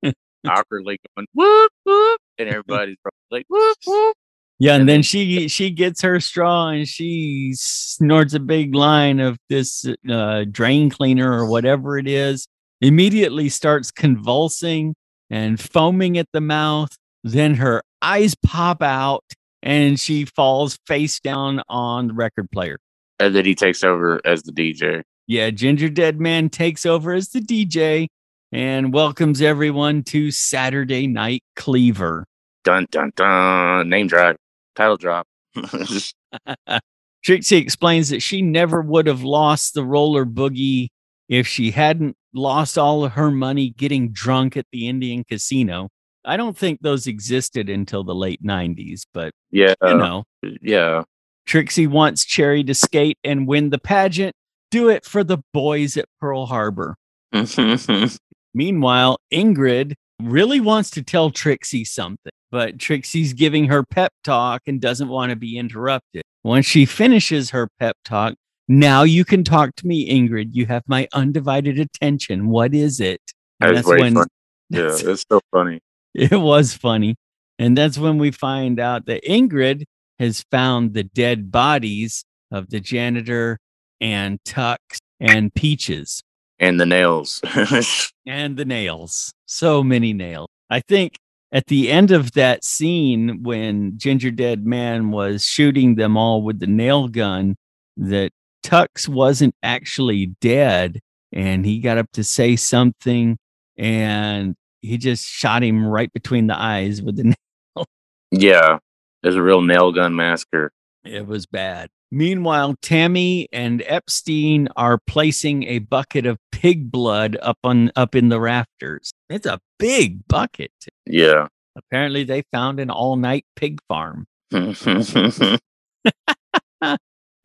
awkwardly going whoop whoop, and everybody's probably like whoop whoop. Yeah, and then she she gets her straw and she snorts a big line of this uh, drain cleaner or whatever it is. Immediately starts convulsing and foaming at the mouth. Then her eyes pop out and she falls face down on the record player. And then he takes over as the DJ. Yeah, Ginger Dead Man takes over as the DJ and welcomes everyone to Saturday Night Cleaver. Dun dun dun. Name drop. Title drop. Trixie explains that she never would have lost the roller boogie if she hadn't lost all of her money getting drunk at the Indian casino. I don't think those existed until the late 90s, but yeah. you know, Yeah. Trixie wants Cherry to skate and win the pageant. Do it for the boys at Pearl Harbor. Meanwhile, Ingrid really wants to tell Trixie something, but Trixie's giving her pep talk and doesn't want to be interrupted. Once she finishes her pep talk, now you can talk to me, Ingrid. You have my undivided attention. What is it? That very funny. Yeah, it's so funny. it was funny. And that's when we find out that Ingrid has found the dead bodies of the janitor and Tux and Peaches And the nails. and the nails. So many nails. I think at the end of that scene when Ginger Dead Man was shooting them all with the nail gun, that Tux wasn't actually dead and he got up to say something and he just shot him right between the eyes with the nail. yeah. There's a real nail gun massacre. It was bad. Meanwhile, Tammy and Epstein are placing a bucket of pig blood up on up in the rafters. It's a big bucket. Yeah. Apparently, they found an all-night pig farm.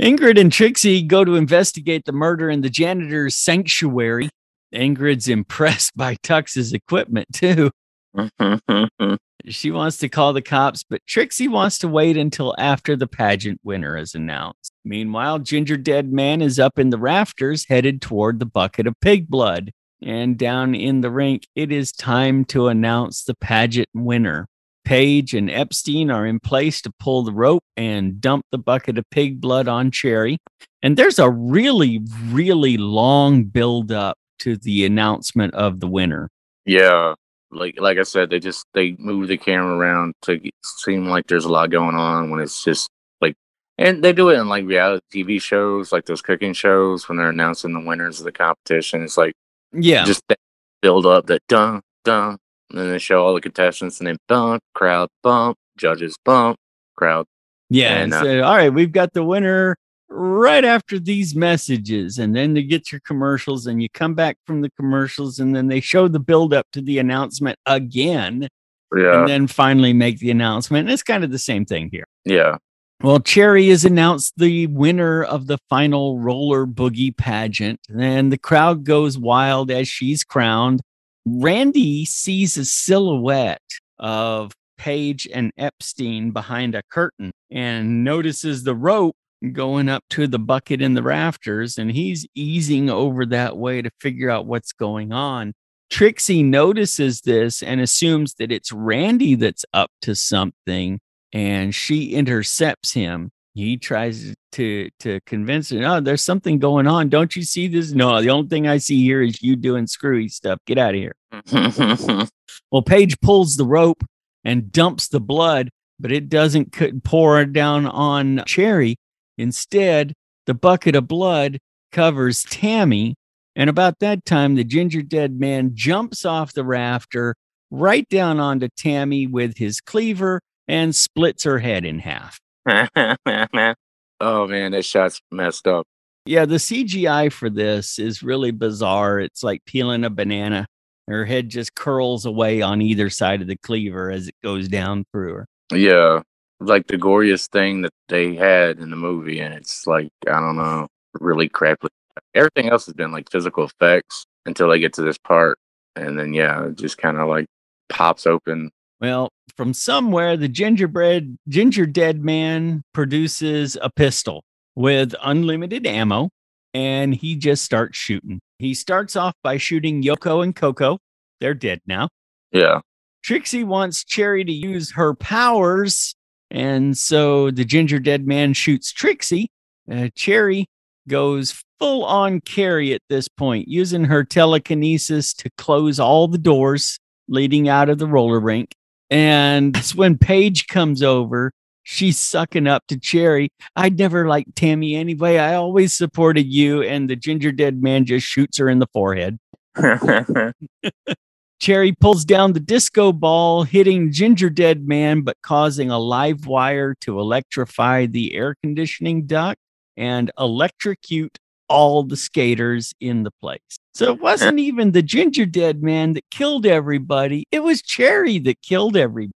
Ingrid and Trixie go to investigate the murder in the janitor's sanctuary. Ingrid's impressed by Tux's equipment too. She wants to call the cops, but Trixie wants to wait until after the pageant winner is announced. Meanwhile, Ginger Dead Man is up in the rafters headed toward the bucket of pig blood. And down in the rink, it is time to announce the pageant winner. Paige and Epstein are in place to pull the rope and dump the bucket of pig blood on Cherry. And there's a really, really long build up to the announcement of the winner. yeah. Like like I said, they just they move the camera around to seem like there's a lot going on when it's just like and they do it in like reality TV shows, like those cooking shows when they're announcing the winners of the competition. It's like Yeah. just that build up that dun dun and then they show all the contestants and then bump, crowd bump, judges bump, crowd Yeah. And, And uh, all right, we've got the winner right after these messages. And then they get your commercials, and you come back from the commercials, and then they show the build up to the announcement again, Yeah. and then finally make the announcement. And it's kind of the same thing here. yeah. Well, Cherry has announced the winner of the final roller boogie pageant, and the crowd goes wild as she's crowned. Randy sees a silhouette of Paige and Epstein behind a curtain and notices the rope going up to the bucket in the rafters, and he's easing over that way to figure out what's going on. Trixie notices this and assumes that it's Randy that's up to something and she intercepts him. He tries to to convince her, "Oh, there's something going on. Don't you see this? No, the only thing I see here is you doing screwy stuff. Get out of here." Well, Paige pulls the rope and dumps the blood, but it doesn't pour down on Cherry. Instead, the bucket of blood covers Tammy. And about that time, the ginger dead man jumps off the rafter right down onto Tammy with his cleaver and splits her head in half. oh man, that shot's messed up. Yeah, the CGI for this is really bizarre. It's like peeling a banana. Her head just curls away on either side of the cleaver as it goes down through her. Yeah, like the goriest thing that they had in the movie, and it's like I don't know, really crappy. Everything else has been like physical effects until they get to this part, and then yeah, it just kind of like pops open. Well, from somewhere, the gingerbread ginger dead man produces a pistol with unlimited ammo, and he just starts shooting. He starts off by shooting Yoko and Coco. They're dead now. Yeah. Trixie wants Cherry to use her powers, and so the ginger dead man shoots Trixie. Uh, Cherry goes full on Carrie at this point, using her telekinesis to close all the doors leading out of the roller rink. And it's when Paige comes over, she's sucking up to Cherry. I'd never liked Tammy anyway. I always supported you. And the ginger dead man just shoots her in the forehead. Cherry pulls down the disco ball, hitting Ginger Dead Man, but causing a live wire to electrify the air conditioning duct and electrocute all the skaters in the place. So it wasn't even the Ginger Dead Man that killed everybody. It was Cherry that killed everybody.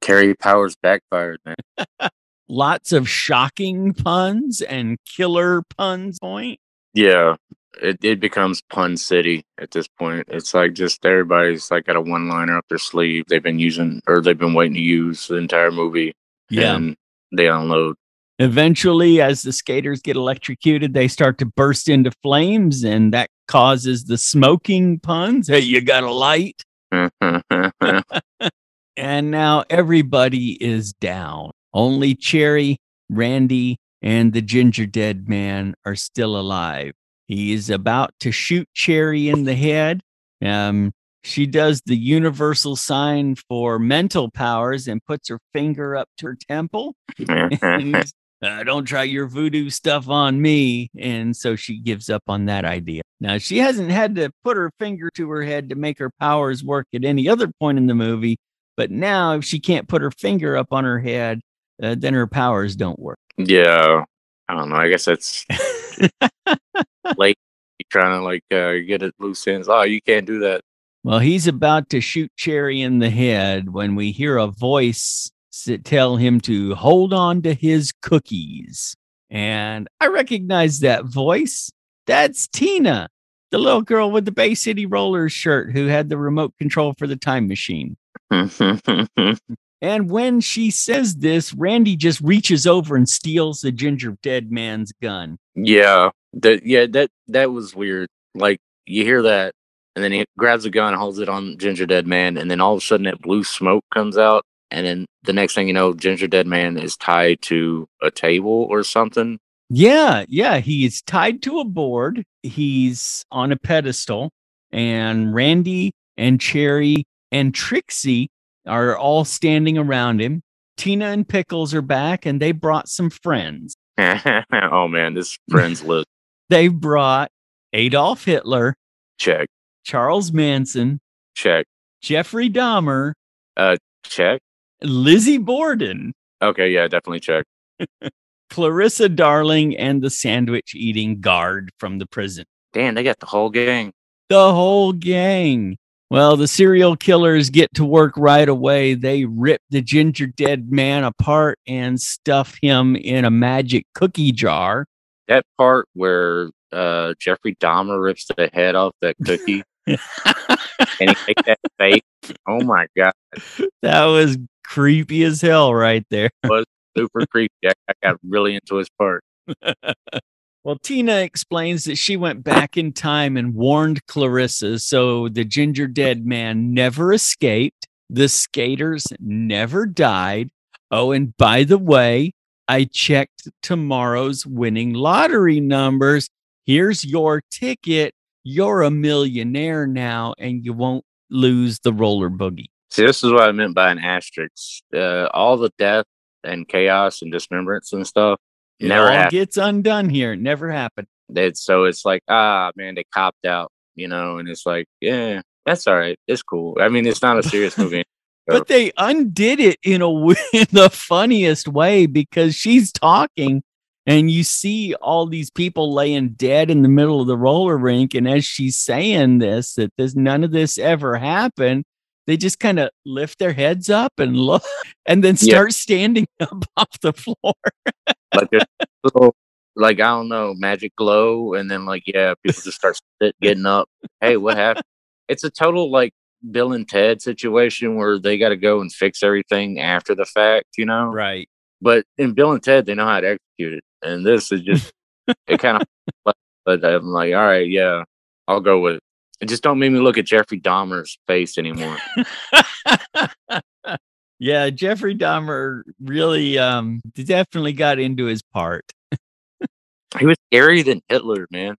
Carrie Powers backfired, man. Lots of shocking puns and killer puns point. Yeah. It it becomes pun city at this point. It's like just everybody's like got a one liner up their sleeve. They've been using or they've been waiting to use the entire movie. Yeah. And they unload. Eventually, as the skaters get electrocuted, they start to burst into flames, and that causes the smoking puns. Hey, you got a light? and now everybody is down. Only Cherry, Randy, and the Ginger Dead Man are still alive. He is about to shoot Cherry in the head. Um, she does the universal sign for mental powers and puts her finger up to her temple. And, uh, don't try your voodoo stuff on me. And so she gives up on that idea. Now, she hasn't had to put her finger to her head to make her powers work at any other point in the movie. But now, if she can't put her finger up on her head, uh, then her powers don't work. yeah. I don't know. I guess that's late trying to like uh, get it loose ends. Oh, you can't do that. Well, he's about to shoot Cherry in the head when we hear a voice tell him to hold on to his cookies. And I recognize that voice. That's Tina, the little girl with the Bay City Rollers shirt who had the remote control for the time machine. And when she says this, Randy just reaches over and steals the ginger dead man's gun. yeah. That yeah, that that was weird. Like you hear that and then he grabs a gun, holds it on Ginger Dead Man, and then all of a sudden that blue smoke comes out, and then the next thing you know, Ginger Dead Man is tied to a table or something. Yeah, yeah. He's tied to a board. He's on a pedestal, and Randy and Cherry and Trixie are all standing around him. Tina and Pickles are back, and they brought some friends. oh man, this friends list They brought Adolf Hitler, check, Charles Manson, check, Jeffrey Dahmer, Uh, check. Lizzie Borden, Okay, yeah, definitely check. Clarissa Darling, and the sandwich eating guard from the prison. Damn, they got the whole gang. the whole gang. Well, the serial killers get to work right away. They rip the ginger dead man apart and stuff him in a magic cookie jar. That part where uh Jeffrey Dahmer rips the head off that cookie and he makes that face. Oh my god, That was creepy as hell right there. Was super creepy. I, I got really into his part. Tina explains that she went back in time and warned Clarissa so the ginger dead man never escaped. The skaters never died. Oh, and by the way, I checked tomorrow's winning lottery numbers. Here's your ticket. You're a millionaire now and you won't lose the roller boogie. See, this is what I meant by an asterisk. Uh, all the death and chaos and dismemberance and stuff It never all happened. gets undone here. It never happened. It's, so it's like, ah, man, they copped out, you know, and it's like, yeah, that's all right. It's cool. I mean, it's not a serious movie. But they undid it in a in the funniest way because she's talking and you see all these people laying dead in the middle of the roller rink and as she's saying this that this none of this ever happened they just kind of lift their heads up and look and then Yeah. start standing up off the floor like there's little like I don't know magic glow, and then like yeah, people just start sit, getting up. Hey, what happened? It's a total like Bill and Ted situation where they got to go and fix everything after the fact, you know. right But in Bill and Ted, they know how to execute it, and this is just it kind of. But I'm like, all right, yeah, I'll go with it. And just don't make me look at Jeffrey Dahmer's face anymore. yeah jeffrey dahmer really um definitely got into his part he was scarier than Hitler, man.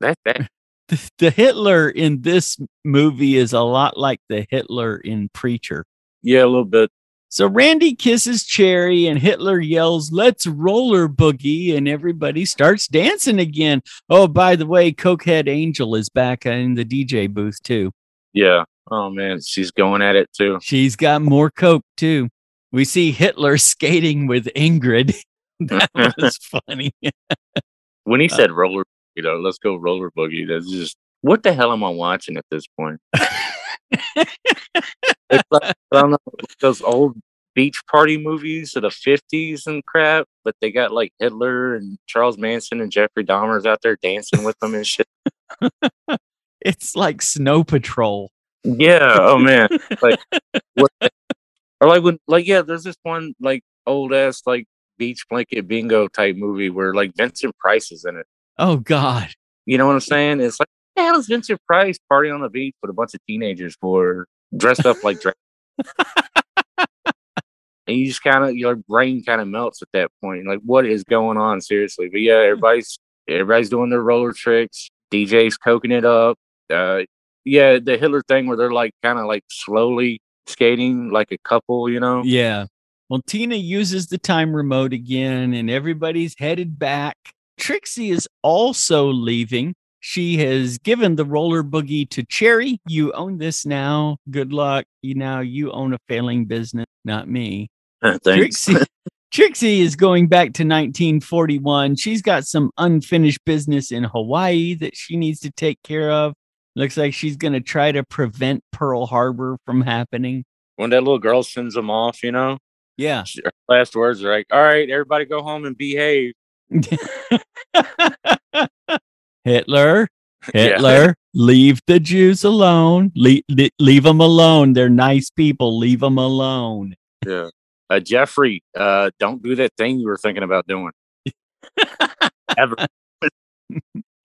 That that the, the Hitler in this movie is a lot like the Hitler in Preacher. yeah, a little bit. So Randy kisses Cherry and Hitler yells, Let's roller boogie. And everybody starts dancing again. Oh, by the way, Cokehead Angel is back in the DJ booth too. Yeah. Oh man, she's going at it too. She's got more Coke too. We see Hitler skating with Ingrid. that was funny. When he Uh, said roller, you know, let's go roller boogie. That's just what the hell am I watching at this point? It's like, I don't know those old beach party movies of the fifties and crap, but they got like Hitler and Charles Manson and Jeffrey Dahmer's out there dancing with them and shit. It's like Snow Patrol. Yeah. Oh man. Like what? or like when like yeah, there's this one like old ass like beach blanket bingo type movie where like Vincent Price is in it. Oh, God. You know what I'm saying? It's like, the hell is Vincent Price partying on the beach with a bunch of teenagers for dressed up like and you just kind of your brain kind of melts at that point. Like, what is going on? Seriously. But yeah, everybody's everybody's doing their roller tricks. DJ's coking it up. Uh, yeah, the Hitler thing where they're like kind of like slowly skating like a couple, you know? Yeah. Well, Tina uses the time remote again, and everybody's headed back. Trixie is also leaving. She has given the roller boogie to Cherry. You own this now. Good luck. You now you own a failing business, not me. Thanks. Trixie Trixie is going back to 1941. She's got some unfinished business in Hawaii that she needs to take care of. Looks like she's going to try to prevent Pearl Harbor from happening. When that little girl sends them off, you know, Yeah. she- her last words are like, "All right, everybody, go home and behave." Hitler, Yeah. Hitler, leave the Jews alone. Leave, leave them alone. They're nice people. Leave them alone. Yeah. Uh, Jeffrey, uh, don't do that thing you were thinking about doing. Ever.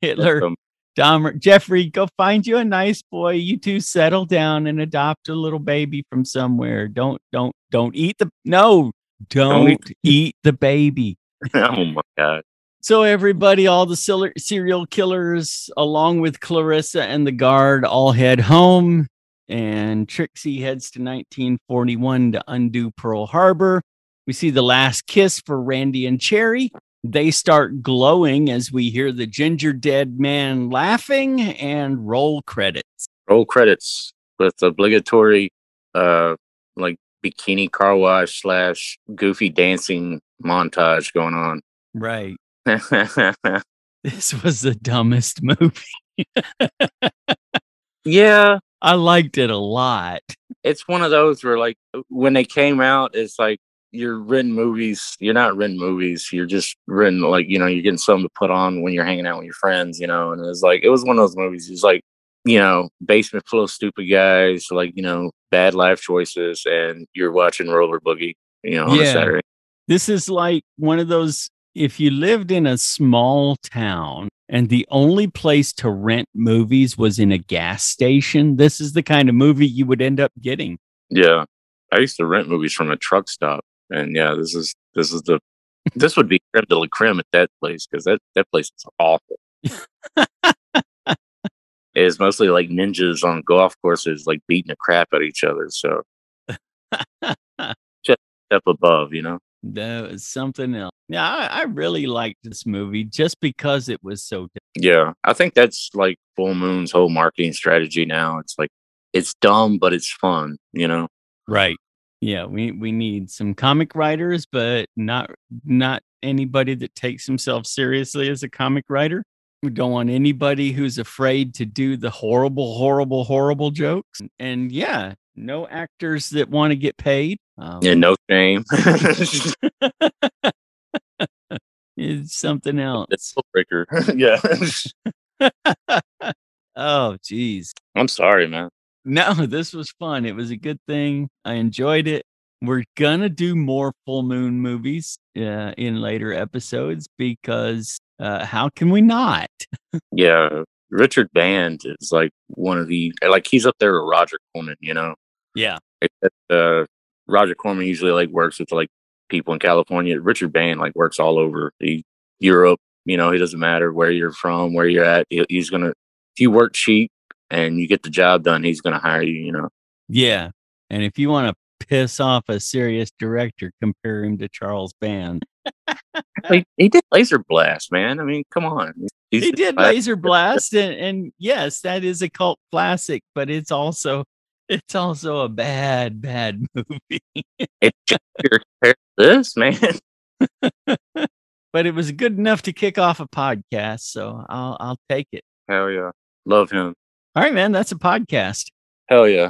Hitler, Um, Dahmer, Jeffrey, go find you a nice boy. You two settle down and adopt a little baby from somewhere. Don't, don't, don't eat the, no, don't, eat the baby. oh my god. So everybody, all the serial killers, along with Clarissa and the guard, all head home. And Trixie heads to 1941 to undo Pearl Harbor. We see the last kiss for Randy and Cherry. They start glowing as we hear the ginger dead man laughing and roll credits. Roll credits with obligatory, uh, like bikini car wash slash goofy dancing montage going on. Right. This was the dumbest movie. yeah, I liked it a lot. it's one of those where like when they came out, it's like you're renting movies. You're not renting movies. You're just renting like you know you're getting something to put on when you're hanging out with your friends. You know, and it was like it was one of those movies. It's like you know basement full of stupid guys, like you know bad life choices, and you're watching Roller Boogie. You know, on a Saturday. This is like one of those if you lived in a small town and the only place to rent movies was in a gas station, this is the kind of movie you would end up getting. Yeah, I used to rent movies from a truck stop, and yeah, this is this is the this would be creme de la creme at that place because that that place is awful. It's mostly like ninjas on golf courses, like beating the crap out of each other. So just step above, you know. That was something else. Yeah, I, I really liked this movie just because it was so. Yeah, I think that's like Full Moon's whole marketing strategy now. It's like it's dumb, but it's fun, you know. Right. Yeah, we we need some comic writers, but not not anybody that takes himself seriously as a comic writer. We don't want anybody who's afraid to do the horrible, horrible, horrible jokes. And yeah, no actors that want to get paid. Um, yeah, no shame. it's something else. It's breaker. yeah. oh, jeez I'm sorry, man. No, this was fun. It was a good thing. I enjoyed it. We're gonna do more full moon movies uh, in later episodes because uh, how can we not? yeah, Richard Band is like one of the like he's up there with Roger Corman, you know. Yeah. Except, uh, Roger Corman usually like works with like people in California. Richard Band like works all over the Europe. You know, he doesn't matter where you're from, where you're at. He, he's gonna if you work cheap and you get the job done, he's gonna hire you. You know. Yeah, and if you want to piss off a serious director, compare him to Charles Band. he, he, did Laser Blast, man. I mean, come on. He's, he did Laser Blast, and, and yes, that is a cult classic, but it's also it's also a bad, bad movie. it's just this, man. but it was good enough to kick off a podcast, so I'll I'll take it. Hell yeah. Love him. All right, man, that's a podcast. Hell yeah.